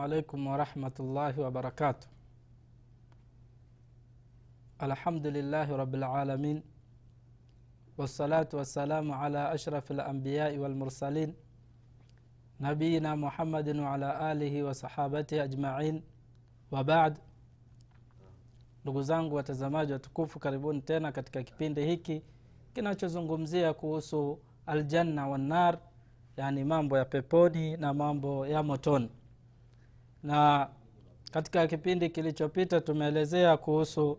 alaikum warahmatullahi wabarakatuh. Alhamdulillahi rabilalamin wassalatu wassalamu ala ashrafi alambiyai walmursalin nabiina muhammadin wala alihi wasahabatihi ajmain. Wabad ndugu zangu watazamaji watukufu karibuni tena katika kipindi hiki kinachozungumzia kuhusu aljanna wannar yaani mambo ya peponi na mambo ya motoni na katika kipindi kilichopita tumeelezea kuhusu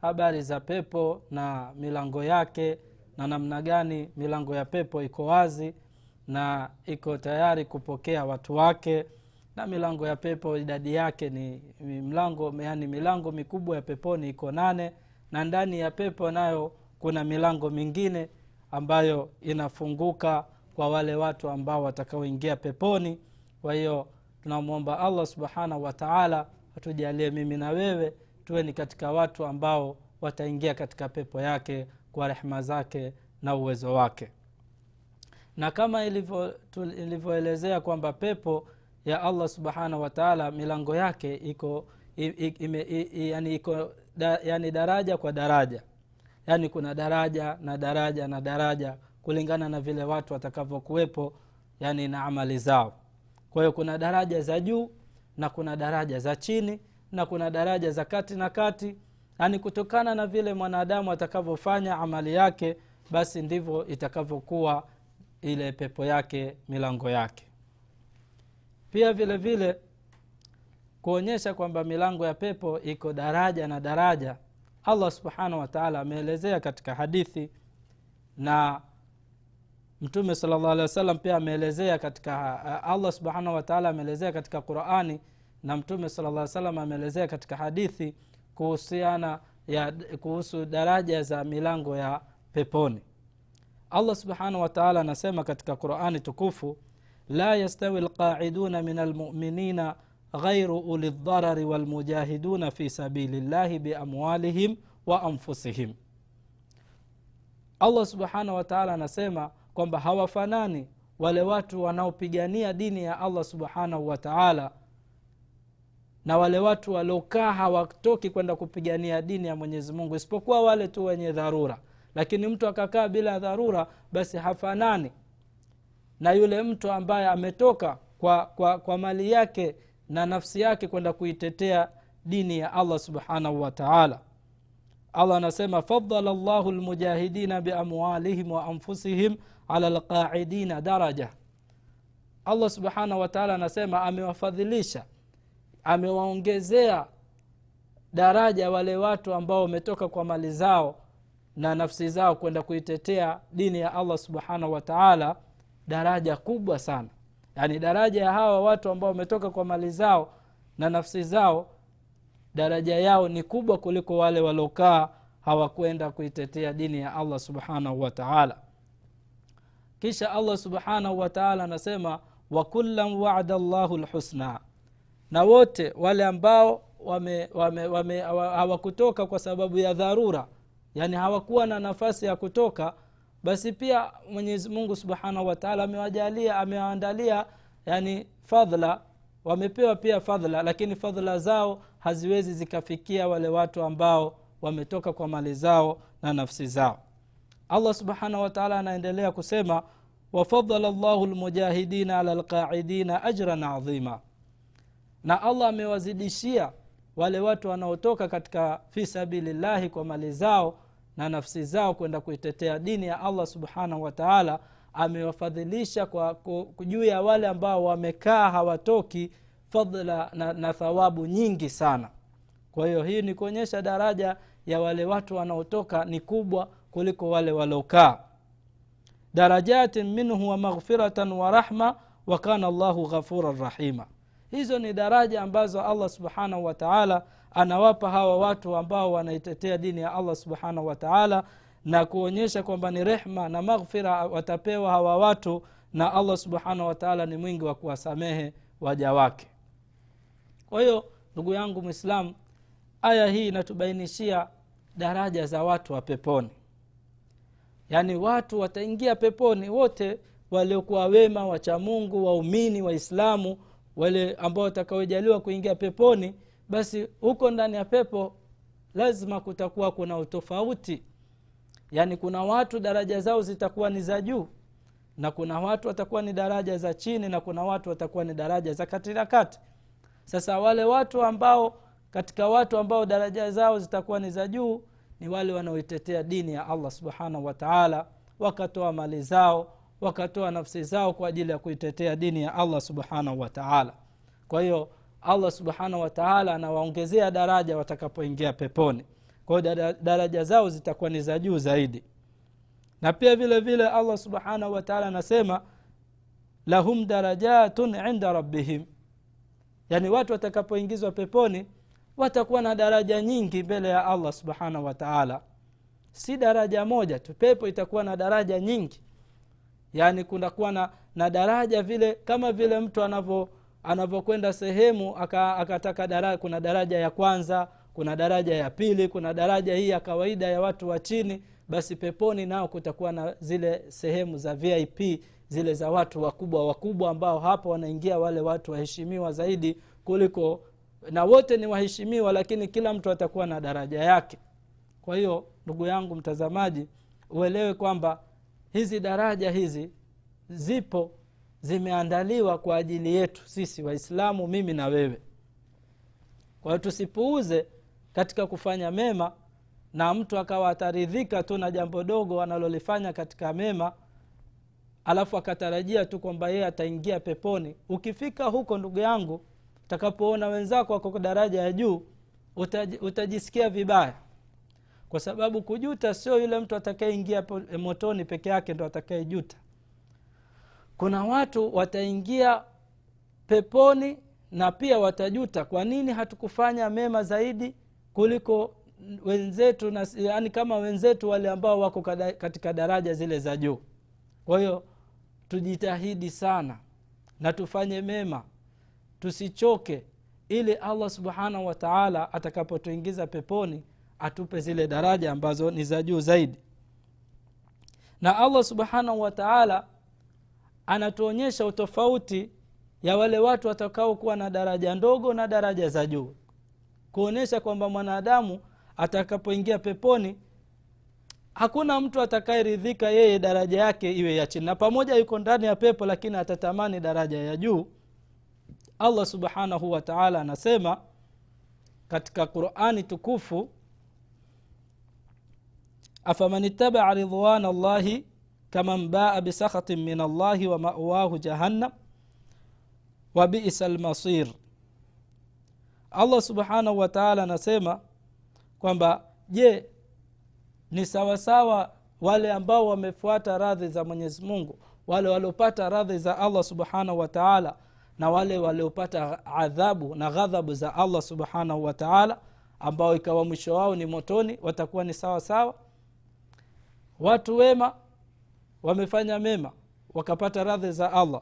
habari za pepo na milango yake na namna gani milango ya pepo iko wazi na iko tayari kupokea watu wake. Na milango ya pepo idadi yake ni mlango yani milango mikubwa ya peponi iko nane. Na ndani ya pepo nayo kuna milango mingine ambayo inafunguka kwa wale watu ambao watakaoingia peponi. Kwa hiyo tunamwomba allah subhanahu wataala atujalie mimi na wewe tuwe ni katika watu ambao wataingia katika pepo yake kwa rehma zake na uwezo wake. Na kama ilivyoelezea kwamba pepo ya allah subhanahu wataala milango yake iko ime, yani iko da, yani daraja kwa daraja. Yaani kuna daraja na daraja na daraja kulingana na vile watu watakavyokuwepo yani na amali zao kwa hiyo kuna daraja za juu na kuna daraja za chini na kuna daraja za kati na kati. Yaani kutokana na vile mwanadamu atakavyofanya amali yake basi ndivyo itakavyokuwa ile pepo yake milango yake. Pia vile vile kuonyesha kwamba milango ya pepo iko daraja na daraja allah subhanahu wataala ameelezea katika hadithi na mtume salllah alehi wasallam pia ameelezea katika allah subhanahu wataala ameelezea katika qurani na mtume salllah salam ameelezea katika hadithi kuhusiana ya kuhusu daraja za milango ya peponi. Allah subhanahu wataala anasema katika qurani tukufu la yastawi lqaiduna min almuminina ghairu ldharari walmujahiduna fi sabili llahi biamwalihim wa anfusihim. Allah subhanahu wataala anasema kwamba hawafanani wale watu wanaopigania dini ya allah subhanahu wataala na wale watu waliokaa hawatoki kwenda kupigania dini ya mwenyezi mungu isipokuwa wale tu wenye dharura. Lakini mtu akakaa bila dharura basi hafanani. Na yule mtu ambaye ametoka kwa, kwa, kwa mali yake na nafsi yake kwenda kuitetea dini ya allah subhanahu wataala allah anasema fadala llahu lmujahidina biamwalihim wa anfusihim ala lqaidina daraja. Allah subhanahu wataala anasema amewafadhilisha amewaongezea daraja wale watu ambao wametoka kwa mali zao na nafsi zao kwenda kuitetea dini ya allah subhanahu wataala daraja kubwa sana. Yaani daraja ya hawa watu ambao wametoka kwa mali zao na nafsi zao daraja yao ni kubwa kuliko wale waliokaa hawakwenda kuitetea dini ya allah subhanahu wataala kisha allah subhanahu wataala anasema wakullan wada llahu lhusna na wote wale ambao hawakutoka kwa sababu ya dharura yaani hawakuwa na nafasi ya kutoka basi pia mwenyezi mungu subhanahu wataala amewajalia amewaandalia yani fadhla. Wamepewa pia fadhla lakini fadhla zao haziwezi zikafikia wale watu ambao wametoka kwa mali zao na nafsi zao allah subhanahu wataala anaendelea kusema wafadala llahu lmujahidina ala lqaidina ajran adhima na allah amewazidishia wale watu wanaotoka katika fi sabilillahi kwa mali zao na nafsi zao kwenda kuitetea dini ya allah subhanahu wataala amewafadhilisha juu ya wale ambao wamekaa hawatoki fadla na, na thawabu nyingi sana. Kwa hiyo hii ni kuonyesha daraja ya wale watu wanaotoka ni kubwa kuliko wale waliokaa. Darajatin minhu wa maghfiratan wa rahma wa kana llahu ghafuran rahima. Hizo ni daraja ambazo allah subhanahu wataala anawapa hawa watu ambao wanaitetea dini ya allah subhanahu wataala na kuonyesha kwamba ni rehma na maghfira watapewa hawa watu na allah subhanahu wataala ni mwingi wa kuwasamehe waja wake. Kwa hiyo ndugu yangu mwislamu aya hii inatubainishia daraja za watu wa peponi yaani watu wataingia peponi wote waliokuwa wema wachamungu waumini waislamu wale ambao watakaojaliwa kuingia peponi basi huko ndani ya pepo lazima kutakuwa kuna utofauti. Yaani kuna watu daraja zao zitakuwa ni za juu na kuna watu watakuwa ni daraja za chini na kuna watu watakuwa ni daraja za kati na kati. Sasa wale watu ambao katika watu ambao daraja zao zitakuwa ni za juu ni wale wanaoitetea dini ya allah subhanahu wataala wakatoa mali zao wakatoa nafsi zao kwa ajili ya kuitetea dini ya allah subhanahu wataala kwa hiyo allah subhanahu wataala anawaongezea daraja watakapoingia peponi. Kwa hiyo daraja zao zitakuwa ni za juu zaidi. Na pia vile vile allah subhanahu wataala anasema lahum darajatun inda rabbihim. Yaani watu watakapoingizwa peponi watakuwa na daraja nyingi mbele ya allah subhanahu wataala si daraja moja tu pepo itakuwa na daraja nyingi. Yaani kunakuwa na, na daraja vile kama vile mtu anavyo anavyokwenda sehemu akataka aka kuna daraja ya kwanza kuna daraja ya pili kuna daraja hii ya kawaida ya watu wa chini basi peponi nao kutakuwa na zile sehemu za vip zile za watu wakubwa wakubwa ambao hapo wanaingia wale watu waheshimiwa zaidi kuliko na wote ni waheshimiwa lakini kila mtu atakuwa na daraja yake. Kwa hiyo ndugu yangu mtazamaji uelewe kwamba hizi daraja hizi zipo zimeandaliwa kwa ajili yetu sisi waislamu mimi na wewe. Kwa hiyo tusipuuze katika kufanya mema na mtu akawa ataridhika tu na jambo dogo analolifanya katika mema alafu akatarajia tu kwamba yeye ataingia peponi. Ukifika huko ndugu yangu utakapoona wenzako wako daraja ya juu utaj, utajisikia vibaya. Kwa sababu kujuta sio yule mtu atakayeingia motoni peke yake ndo atakayejuta. Kuna watu wataingia peponi na pia watajuta. Kwa nini hatukufanya mema zaidi kuliko wenzetu na, yani kama wenzetu wale ambao wako katika daraja zile za juu? Kwa hiyo tujitahidi sana na tufanye mema tusichoke ili allah subhanahu wataala atakapotuingiza peponi atupe zile daraja ambazo ni za juu zaidi. Na allah subhanahu wataala anatuonyesha utofauti ya wale watu watakaokuwa na daraja ndogo na daraja za juu. Kuonyesha kwamba mwanadamu atakapoingia peponi hakuna mtu atakayeridhika yeye daraja yake iwe ya chini. Na pamoja yuko ndani ya pepo lakini atatamani daraja ya juu allah subhanahu wataala anasema katika qurani tukufu afaman ittabaa ridwana llahi kaman baa bisakhatin min allahi wa mawahu jahannam wa bisa lmasir allah subhanahu wataala anasema kwamba je ni sawasawa wale ambao wamefuata radhi za mwenyezi mungu wale waliopata radhi za allah subhanahu wataala na wale waliopata adhabu na ghadhabu za allah subhanahu wataala ambao ikawa mwisho wao ni motoni watakuwa ni sawa sawa. Watu wema wamefanya mema wakapata radhi za allah.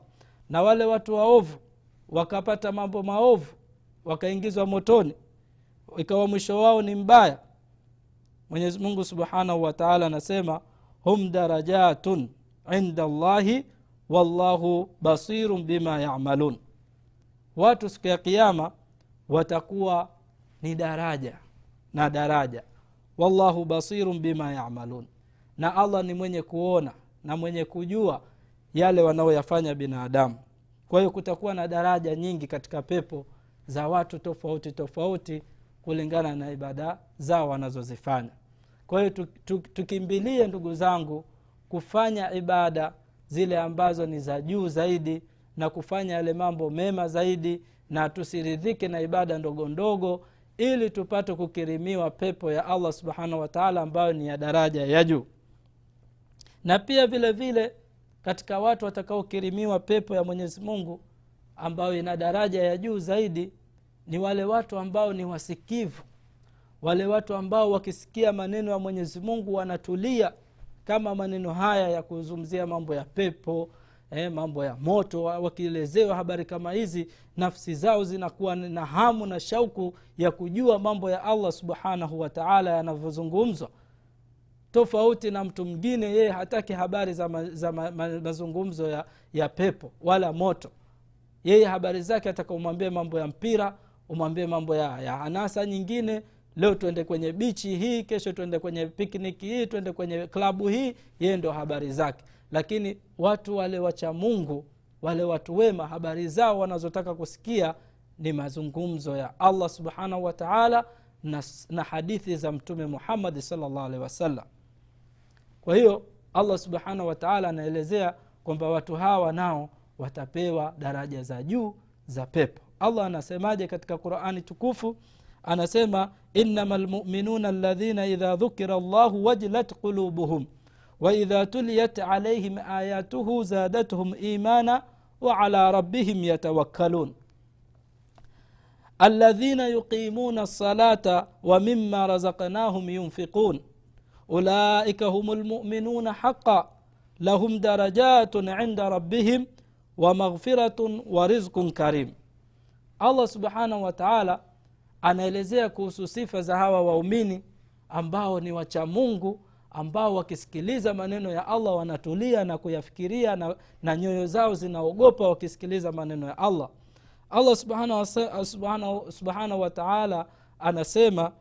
Na wale watu waovu wakapata mambo maovu wakaingizwa motoni ikawa mwisho wao ni mbaya. Mwenyezi mungu subhanahu wataala anasema hum darajatun inda llahi wallahu basirun bima yamalun watu siku ya kiama watakuwa ni daraja na daraja. Wallahu basirun bima yamalun. Na allah ni mwenye kuona na mwenye kujua yale wanaoyafanya binadamu. Kwa hiyo kutakuwa na daraja nyingi katika pepo za watu tofauti tofauti kulingana na ibada zao wanazozifanya. Kwa hiyo tukimbilie ndugu zangu kufanya ibada zile ambazo ni za juu zaidi na kufanya yale mambo mema zaidi na tusiridhike na ibada ndogo ndogo ili tupate kukirimiwa pepo ya allah subhanahu wataala ambayo ni ya daraja ya juu. Na pia vile vile katika watu watakaokirimiwa pepo ya mwenyezi mungu ambayo ina daraja ya juu zaidi ni wale watu ambao ni wasikivu. Wale watu ambao wakisikia maneno ya mwenyezi mungu wanatulia kama maneno haya ya kuzungumzia mambo ya pepo eh, mambo ya moto wakielezewa habari kama hizi nafsi zao zinakuwa na hamu na shauku ya kujua mambo ya allah subhanahu wataala yanavyozungumzwa. Tofauti na mtu mwingine yeye hataki habari za, ma, za ma, ma, mazungumzo ya, ya pepo wala moto. Yeye habari zake ataka umwambie mambo ya mpira umwambie mambo ya, ya anasa nyingine leo tuende kwenye bichi hii kesho tuende kwenye pikniki hii tuende kwenye klabu hii yeye ndo habari zake lakini watu wale wacha mungu wale watu wema habari zao wanazotaka kusikia ni mazungumzo ya allah subhanahu wa taala na, na hadithi za mtume muhammadi salllah alehi wasallam kwa hiyo allah subhanahu wa taala anaelezea kwamba watu hawa nao watapewa daraja za juu za pepo. Allah anasemaje katika qurani tukufu? Anasema innama lmuminuna aladhina idha dhukira llahu wajilat qulubuhum وإذا تليت عليهم آياته زادتهم إيمانا وعلى ربهم يتوكلون. الذين يقيمون الصلاة ومما رزقناهم ينفقون. أولئك هم المؤمنون حقا. لهم درجات عند ربهم ومغفرة ورزق كريم. الله سبحانه وتعالى أنا إليزيكو سصفة زهاوى وأميني أمباوني وشامونغو ambao wakisikiliza maneno ya allah wanatulia na kuyafikiria na, na nyoyo zao zinaogopa wakisikiliza maneno ya allah. Allah subhanahu, wataala anasema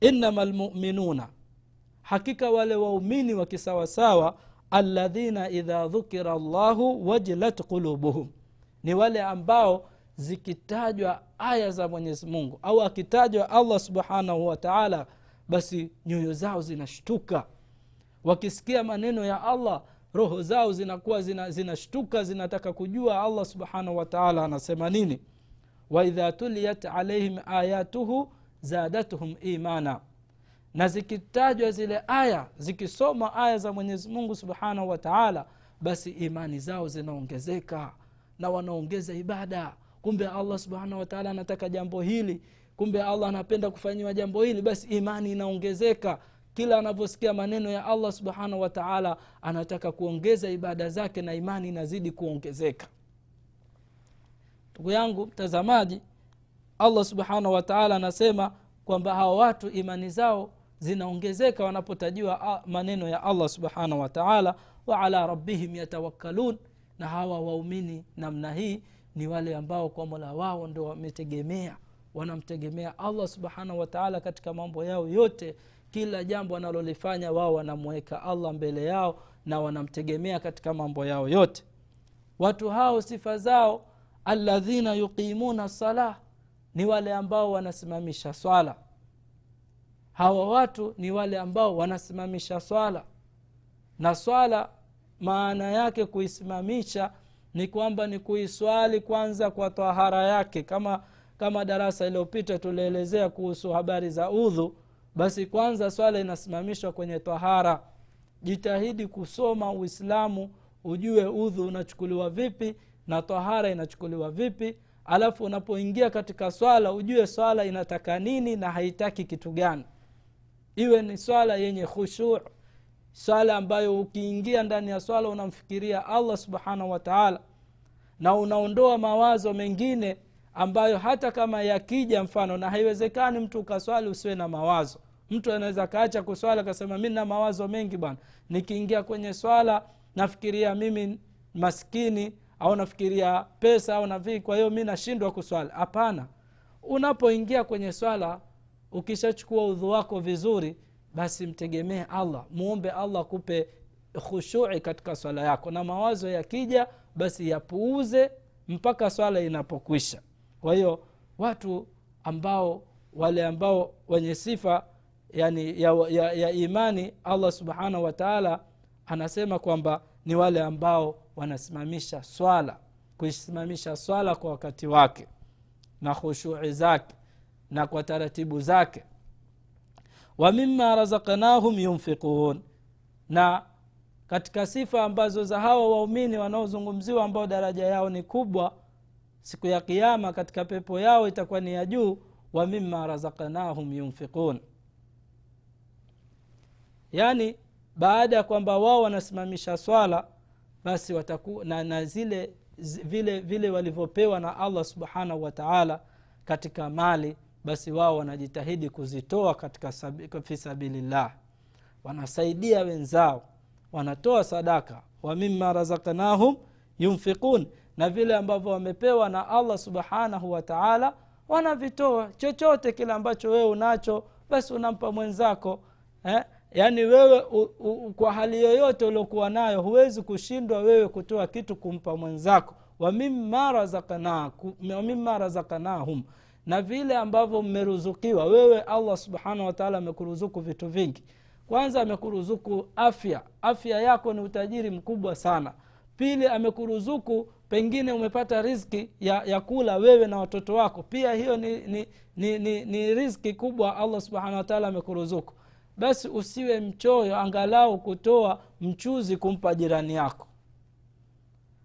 innama lmuminuna hakika wale waumini wa kisawasawa alladhina idha dhukira llahu wajilat qulubuhum. Ni wale ambao zikitajwa aya za mwenyezi mungu au akitajwa allah subhanahu wa taala basi nyoyo zao zinashtuka wakisikia maneno ya allah roho zao zinakuwa zinashtuka zina zinataka kujua allah subhanahu wataala anasema nini. Waidha tuliyat alaihim ayatuhu zadatuhum imana. Na zikitajwa zile aya zikisoma aya za mwenyezi mungu subhanahu wataala basi imani zao zinaongezeka na wanaongeza ibada. Kumbe allah subhanahu wataala anataka jambo hili. Kumbe allah anapenda kufanyiwa jambo hili basi imani inaongezeka kila anavyosikia maneno ya allah subhanahu wa anataka kuongeza ibada zake na imani inazidi kuongezeka. Ndugu yangu mtazamaji allah subhanahu wa anasema kwamba hawa watu imani zao zinaongezeka wanapotajiwa maneno ya allah subhanahu wa taala wa ala rabbihim yatawakkalun. Na hawa waumini namna hii ni wale ambao kwa mola wao ndo wametegemea wanamtegemea allah subhanahu wataala katika mambo yao yote kila jambo wanalolifanya wao wanamweka allah mbele yao na wanamtegemea katika mambo yao yote. Watu hao sifa zao aladhina yuqimuna salah ni wale ambao wanasimamisha swala. Hawa watu ni wale ambao wanasimamisha swala. Na swala maana yake kuisimamisha ni kwamba ni kuiswali kwanza kwa tahara yake. Kama kama darasa iliyopita tulielezea kuhusu habari za udhu basi kwanza swala inasimamishwa kwenye tahara. Jitahidi kusoma uislamu ujue udhu unachukuliwa vipi na tahara inachukuliwa vipi. Alafu unapoingia katika swala ujue swala inataka nini na haitaki kitu gani. Iwe ni swala yenye khushuu swala ambayo ukiingia ndani ya swala unamfikiria allah subhanahu wataala na unaondoa mawazo mengine ambayo hata kama yakija mfano na haiwezekani mtu ukaswali usiwe na mawazo mtu anaweza kaacha kuswala akasema mi na mawazo mengi bwana. Nikiingia kwenye swala nafikiria mimi maskini au nafikiria pesa au navii kwa hiyo mi nashindwa kuswala. Hapana. Unapoingia kwenye swala ukishachukua udhu wako vizuri basi mtegemee allah. Muombe allah kupe khushui katika swala yako. Na mawazo yakija basi yapuuze mpaka swala inapokwisha. Kwa hiyo watu ambao wale ambao wenye sifa yani ya, ya, ya imani allah subhanahu wa taala anasema kwamba ni wale ambao wanasimamisha swala kuisimamisha swala kwa wakati wake na khushui zake na kwa taratibu zake. Wa mima razaknahum yunfiqun na katika sifa ambazo za hawa waumini wanaozungumziwa ambao daraja yao ni kubwa siku ya kiama katika pepo yao itakuwa ni ya juu. Wa mima razaknahum yunfiqun yaani baada ya kwamba wao wanasimamisha swala basi wataku, na, na zile vile vile walivyopewa na allah subhanahu wa taala katika mali basi wao wanajitahidi kuzitoa katika sabi, fi sabilillah. Wanasaidia wenzao wanatoa sadaka. Wa mima razaknahum yunfiqun. Na vile ambavyo wamepewa na allah subhanahu wa taala wanavitoa. Chochote kile ambacho wewe unacho basi unampa mwenzako eh? Yaani wewe u, u, kwa hali yoyote uliokuwa nayo huwezi kushindwa wewe kutoa kitu kumpa mwenzako. Wamima razakanahum na vile ambavyo mmeruzukiwa. Wewe allah subhanahu wataala amekuruzuku vitu vingi. Kwanza amekuruzuku afya. Afya yako ni utajiri mkubwa sana. Pili amekuruzuku pengine umepata riski ya, ya kula wewe na watoto wako. Pia hiyo ni, ni, ni, ni, ni riski kubwa allah subhanahu wataala amekuruzuku basi usiwe mchoyo angalau kutoa mchuzi kumpa jirani yako.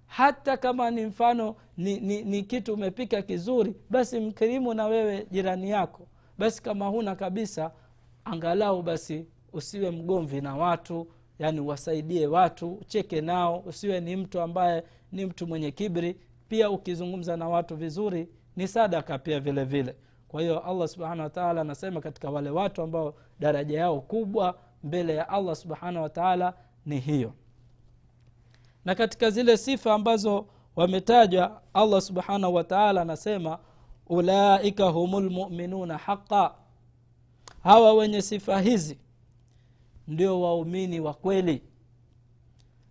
Hata kama ni mfano ni, ni, ni kitu umepika kizuri basi mkirimu na wewe jirani yako. Basi kama huna kabisa angalau basi usiwe mgomvi na watu yani wasaidie watu ucheke nao. Usiwe ni mtu ambaye ni mtu mwenye kibri pia ukizungumza na watu vizuri ni sadaka pia vile vile. Kwa hiyo allah subhanahu wataala anasema katika wale watu ambao daraja yao kubwa mbele ya allah subhanahu wataala ni hiyo. Na katika zile sifa ambazo wametajwa allah subhanahu wataala anasema ulaika humu lmuminuna haqa hawa wenye sifa hizi ndio waumini wa kweli.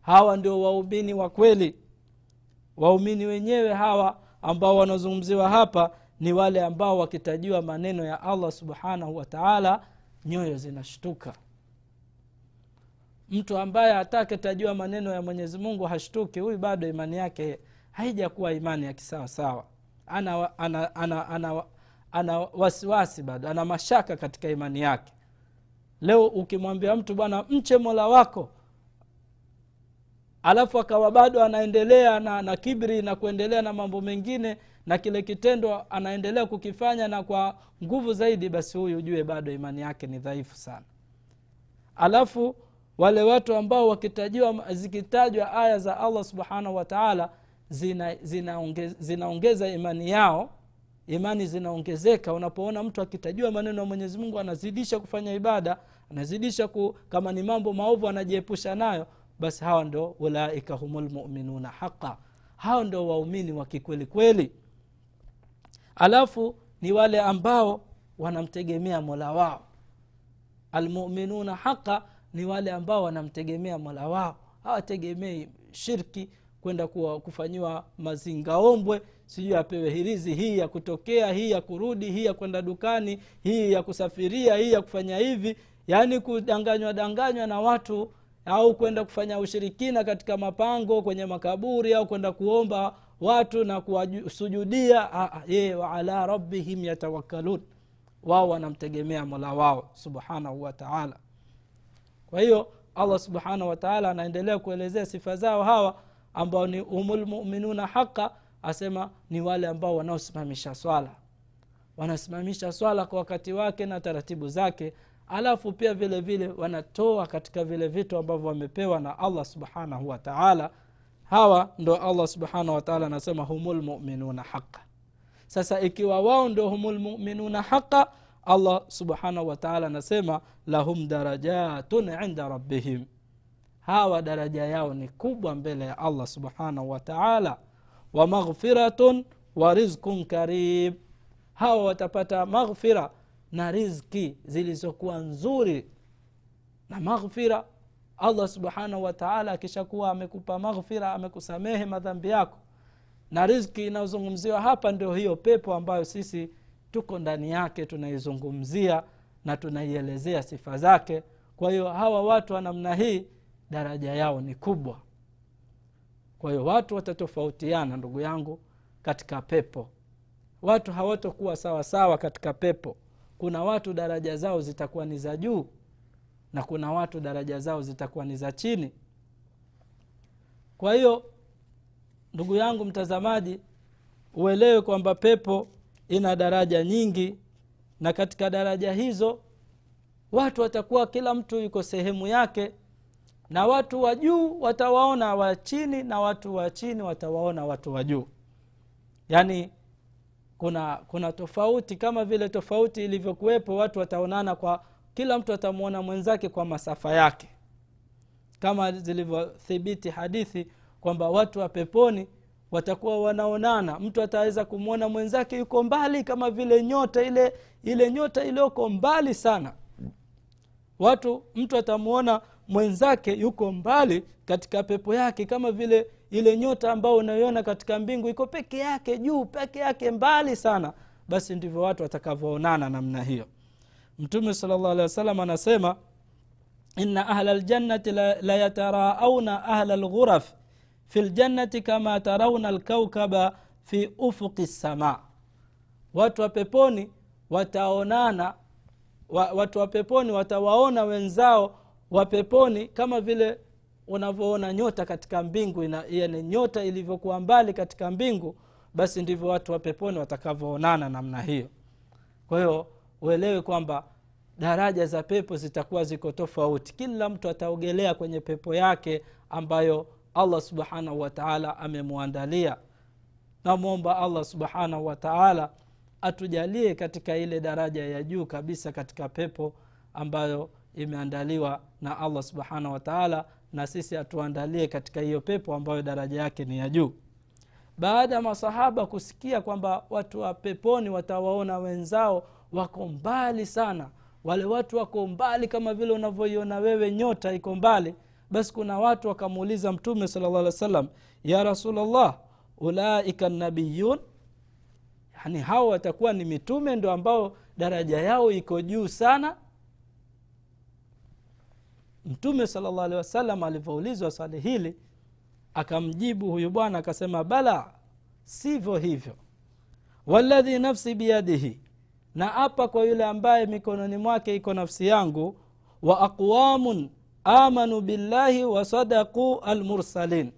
Hawa ndio waumini wa kweli. Waumini wenyewe hawa ambao wanazungumziwa hapa ni wale ambao wakitajiwa maneno ya allah subhanahu wa taala nyoyo zinashtuka. Mtu ambaye hataketajiwa maneno ya mwenyezi mungu hashtuki huyu bado imani yake haijakuwa imani ya kisawasawa. Ana, ana, ana, ana, ana wasiwasi bado ana mashaka katika imani yake. Leo ukimwambia mtu bwana mche mola wako alafu akawa bado anaendelea na, na kibri na kuendelea na mambo mengine na kile kitendo anaendelea kukifanya na kwa nguvu zaidi basi huyu ujue bado imani yake ni dhaifu sana. Alafu wale watu ambao wakitajiwa zikitajwa aya za allah subhanahu wataala zinaongeza zina zinaongeza imani yao imani zinaongezeka. Unapoona mtu akitajiwa maneno ya mwenyezi mungu anazidisha kufanya ibada anazidisha ku, kama ni mambo maovu anajiepusha nayo basi hawa ndo ulaika humu lmuminuna haqa hao ndo waumini wa kikweli kweli. Alafu ni wale ambao wanamtegemea mola wao. Almuminuna haqa ni wale ambao wanamtegemea mola wao. Hawategemei shirki kwenda kufanyiwa mazingaombwe sijui apewe hirizi hii ya kutokea hii ya kurudi hii ya kwenda dukani hii ya kusafiria hii ya kufanya hivi. Yaani kudanganywa danganywa na watu au kwenda kufanya ushirikina katika mapango kwenye makaburi au kwenda kuomba watu na kuwasujudia ye waala rabbihim yatawakkalun. Wao wanamtegemea mola wao subhanahu wataala kwa hiyo allah subhanahu wataala anaendelea kuelezea sifa zao hawa ambao ni umulmuminuna haqa asema ni wale ambao wanaosimamisha swala. Wanasimamisha swala kwa wakati wake na taratibu zake alafu pia vile vile wanatoa katika vile vitu ambavyo wamepewa na allah subhanahu wataala hawa ndo allah subhanahu wataala anasema humulmuminuna haqa sasa ikiwa wao ndo humulmuminuna haqa allah subhanahu wataala anasema lahum darajatun inda rabbihim. Hawa daraja yao ni kubwa mbele ya allah subhanahu wataala wa maghfiratun wa rizqun karib hawa watapata maghfira na rizki zilizokuwa nzuri na maghfira. Allah subhanahu wataala akishakuwa amekupa maghfira amekusamehe madhambi yako. Na rizki inayozungumziwa hapa ndio hiyo pepo ambayo sisi tuko ndani yake tunaizungumzia na tunaielezea sifa zake. Kwa hiyo hawa watu wa namna hii daraja yao ni kubwa. Kwa hiyo watu watatofautiana ndugu yangu katika pepo. Watu hawatokuwa sawa sawa katika pepo kuna watu daraja zao zitakuwa ni za juu na kuna watu daraja zao zitakuwa ni za chini. Kwa hiyo ndugu yangu mtazamaji uelewe kwamba pepo ina daraja nyingi na katika daraja hizo watu watakuwa kila mtu yuko sehemu yake na watu wa juu watawaona wa chini na watu wa chini watawaona watu wa juu. Yaani kuna kuna tofauti kama vile tofauti ilivyokuwepo watu wataonana kwa kila mtu atamwona mwenzake kwa masafa yake. Kama zilivyothibiti hadithi kwamba watu wa peponi watakuwa wanaonana. Mtu ataweza kumwona mwenzake yuko mbali kama vile nyota ile ile nyota iliyoko mbali sana. Watu mtu atamwona mwenzake yuko mbali katika pepo yake kama vile ile nyota ambayo unaiona katika mbingu iko peke yake juu peke yake mbali sana. Basi ndivyo watu watakavyoonana namna hiyo. Mtume sala anasema ina ahla ljannati layataraauna la ahla lghuraf fi ljannati kama tarauna lkaukaba fi ufuqi lsamaa watu wa peponi wataonana wa, watu wa peponi watawaona wenzao wa peponi kama vile unavyoona nyota katika mbingu ina, yani nyota ilivyokuwa mbali katika mbingu basi ndivyo watu wa peponi watakavyoonana namna hiyo. Kwa hiyo uelewe kwamba daraja za pepo zitakuwa ziko tofauti. Kila mtu ataogelea kwenye pepo yake ambayo allah subhanahu wataala amemwandalia. Namwomba allah subhanahu wataala atujalie katika ile daraja ya juu kabisa katika pepo ambayo imeandaliwa na allah subhanahu wataala na sisi atuandalie katika hiyo pepo ambayo daraja yake ni ya juu. Baada ya masahaba kusikia kwamba watu wa peponi watawaona wenzao wako mbali sana wale watu wako mbali kama vile unavyoiona wewe nyota iko mbali basi kuna watu wakamuuliza mtume sala llah alih wa sallam ya rasulllah ulaika nabiyun? Yani hao watakuwa ni mitume ndo ambao daraja yao iko juu sana mtume salllah alehi wasallam alivyoulizwa swali hili akamjibu huyu bwana akasema bala sivyo hivyo. Waladhi nafsi biyadihi na apa kwa yule ambaye mikononi mwake iko nafsi yangu wa aqwamun amanu billahi wasadaquu almursalin.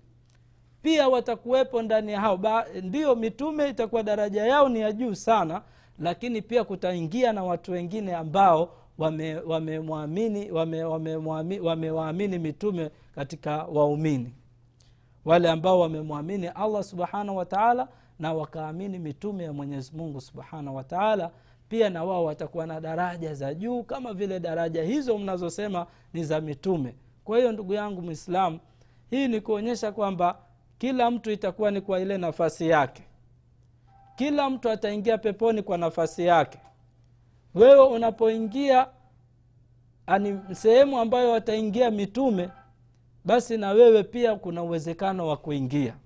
Pia watakuwepo ndani ya hao ndiyo mitume itakuwa daraja yao ni ya juu sana lakini pia kutaingia na watu wengine ambao wamemwamini wame wame wame wame mitume katika waumini. Wale ambao wamemwamini allah subhanahu wataala na wakaamini mitume ya mwenyezi mungu subhanahu wataala pia na wao watakuwa na daraja za juu kama vile daraja hizo mnazosema ni za mitume. Kwa hiyo ndugu yangu mwislamu hii ni kuonyesha kwamba kila mtu itakuwa ni kwa ile nafasi yake. Kila mtu ataingia peponi kwa nafasi yake wewe unapoingia ani sehemu ambayo wataingia mitume basi na wewe pia kuna uwezekano wa kuingia.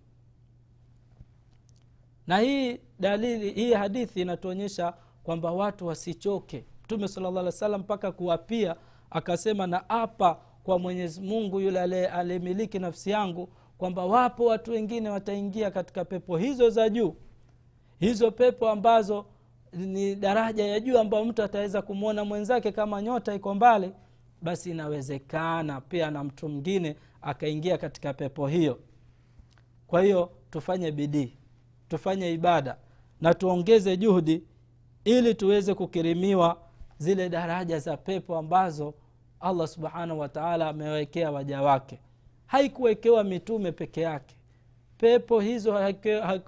Na hii dalili hii hadithi inatuonyesha kwamba watu wasichoke. Mtume sala salam mpaka kuwapia akasema na apa kwa mwenyezi mungu yule aliyemiliki nafsi yangu kwamba wapo watu wengine wataingia katika pepo hizo za juu. Hizo pepo ambazo ni daraja ya juu ambayo mtu ataweza kumwona mwenzake kama nyota iko mbali basi inawezekana pia na mtu mwingine akaingia katika pepo hiyo. Kwa hiyo tufanye bidii tufanye ibada na tuongeze juhudi ili tuweze kukirimiwa zile daraja za pepo ambazo allah subhanahu wataala amewekea waja wake. Haikuwekewa mitume peke yake. Pepo hizo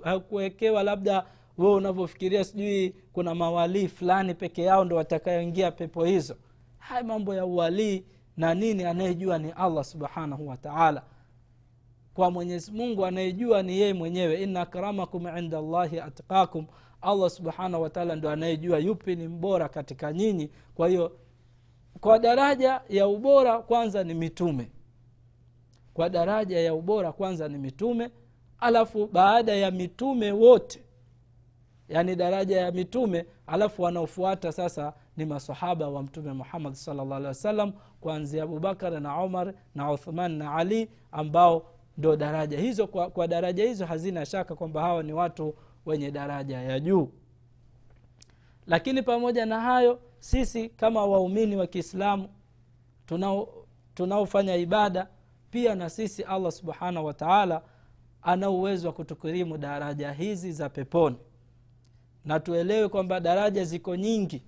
hakuwekewa labda wewe unavyofikiria sijui kuna mawalii fulani peke yao ndo watakayoingia pepo hizo. Haya mambo ya uwalii na nini anayejua ni allah subhanahu wataala kwa mwenyezi mungu anayejua ni yeye mwenyewe. Inna akramakum inda llahi atkakum allah subhanahu wataala ndo anayejua yupi ni mbora katika nyinyi. Kwa hiyo kwa daraja ya ubora kwanza ni mitume. Kwa daraja ya ubora kwanza ni mitume. Alafu baada ya mitume wote yaani daraja ya mitume alafu wanaofuata sasa ni masahaba wa mtume muhammad salllah alehi wasallam kuanzia abubakar na umar na uthman na ali ambao ndo daraja hizo. Kwa, kwa daraja hizo hazina shaka kwamba hawa ni watu wenye daraja ya juu. Lakini pamoja na hayo sisi kama waumini wa kiislamu tunaofanya ibada pia na sisi allah subhanahu wataala ana uwezo wa kutukirimu daraja hizi za peponi na tuelewe kwamba daraja ziko nyingi.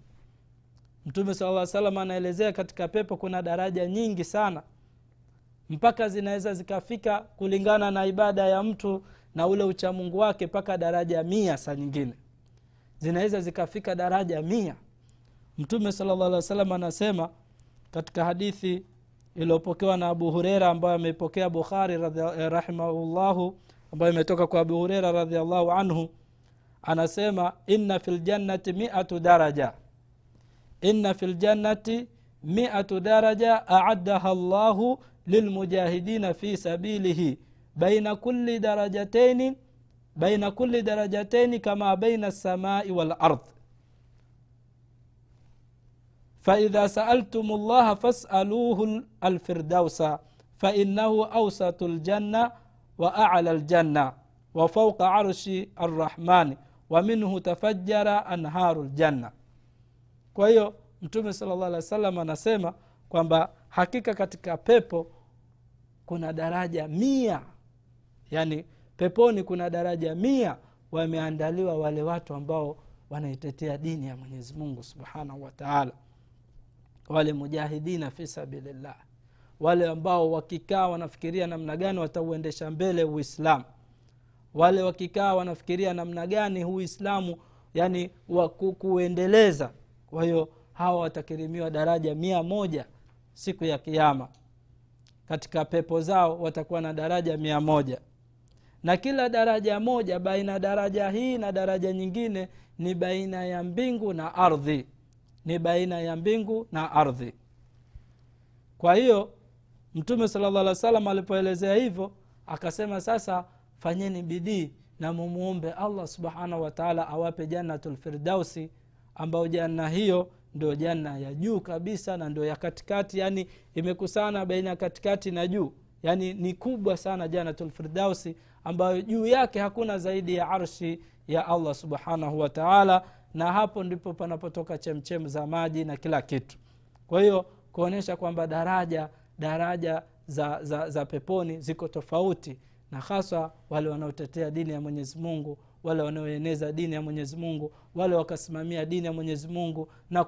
Mtume sala salam anaelezea katika pepo kuna daraja nyingi sana. Mpaka zinaweza zikafika kulingana na ibada ya mtu na ule uchamungu wake mpaka daraja mia saa nyingine. Zinaweza zikafika daraja mia. Mtume wa anasema katika hadithi iliyopokewa na abu hureira ambayo ameipokea bukhari rahimahullahu ambayo imetoka kwa abu hureira radiallahu anhu anasema inna fi ljannati miatu daraja inna fi ljannati miatu daraja aaddaha llahu lilmujahidina fi sabilihi baina kuli darajataini baina kuli darajataini kama baina lsamai walard faidha saaltum llaha fasaluhu alfirdausa fainahu ausatu ljanna wa ala ljanna wa fauqa arshi arrahmani wa minhu tafajara anharu ljanna kwa hiyo mtume sala llah alih wa sallam anasema kwamba hakika katika pepo kuna daraja mia. Yani peponi kuna daraja mia. Wameandaliwa wale watu ambao wanaitetea dini ya mwenyezi mungu subhanahu wataala wale mujahidina fi sabilillah. Wale ambao wakikaa wanafikiria namna gani watauendesha mbele uislamu wale wakikaa wanafikiria namna gani uislamu yani waku, kuendeleza. Kwa hiyo hawa watakirimiwa daraja mia moja siku ya kiama katika pepo zao watakuwa na daraja mia moja. Na kila daraja moja baina daraja hii na daraja nyingine ni baina ya mbingu na ardhi. Ni baina ya mbingu na ardhi. Kwa hiyo mtume sala llah alih wa salam alipoelezea hivyo akasema sasa fanyeni bidii na mumuombe allah subhanahu wataala awape jannatu lfirdausi ambayo janna hiyo ndio janna ya juu kabisa na ndio ya katikati yani imekusana baina ya katikati na juu. Yani ni kubwa sana janatulfirdausi ambayo juu yake hakuna zaidi ya arshi ya allah subhanahu wataala na hapo ndipo panapotoka chemchem za maji na kila kitu. Kwa hiyo kuonyesha kwamba daraja daraja za, za, za peponi ziko tofauti na haswa wale wanaotetea dini ya mwenyezi mungu wale wanaoeneza dini ya mwenyezi mungu wale wakasimamia dini ya mwenyezi mungu na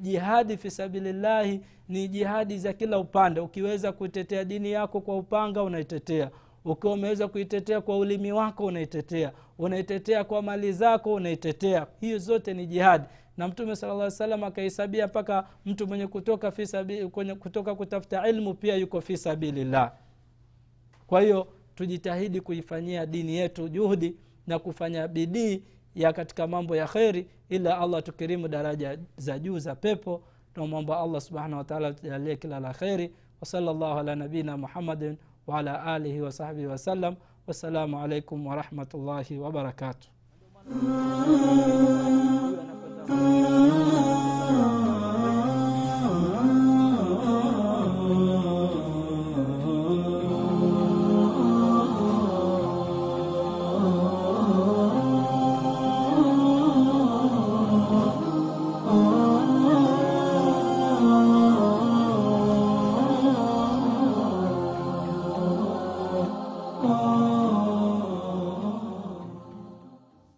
jihadi fisabilillahi ni jihadi za kila upande. Ukiweza kuitetea dini yako kwa upanga unaitetea. Ukiwa umeweza kuitetea kwa ulimi wako unaitetea. Unaitetea kwa mali zako unaitetea. Hiyo zote ni jihadi. Na mtume sala salam akahesabia mpaka mtu mwenye kutoka, fisabi, kutoka kutafuta ilmu pia yuko fisabilillah kwa hiyo tujitahidi kuifanyia dini yetu juhudi na kufanya bidii ya katika mambo ya kheri ila allah tukirimu daraja za juu za pepo. Tunamwomba allah subhanahu wataala tujalie kila la kheri. Wasala llahu ala nabiina muhammadin waala alihi wasahbihi wasallam wassalamu alaikum warahmatullahi wabarakatuh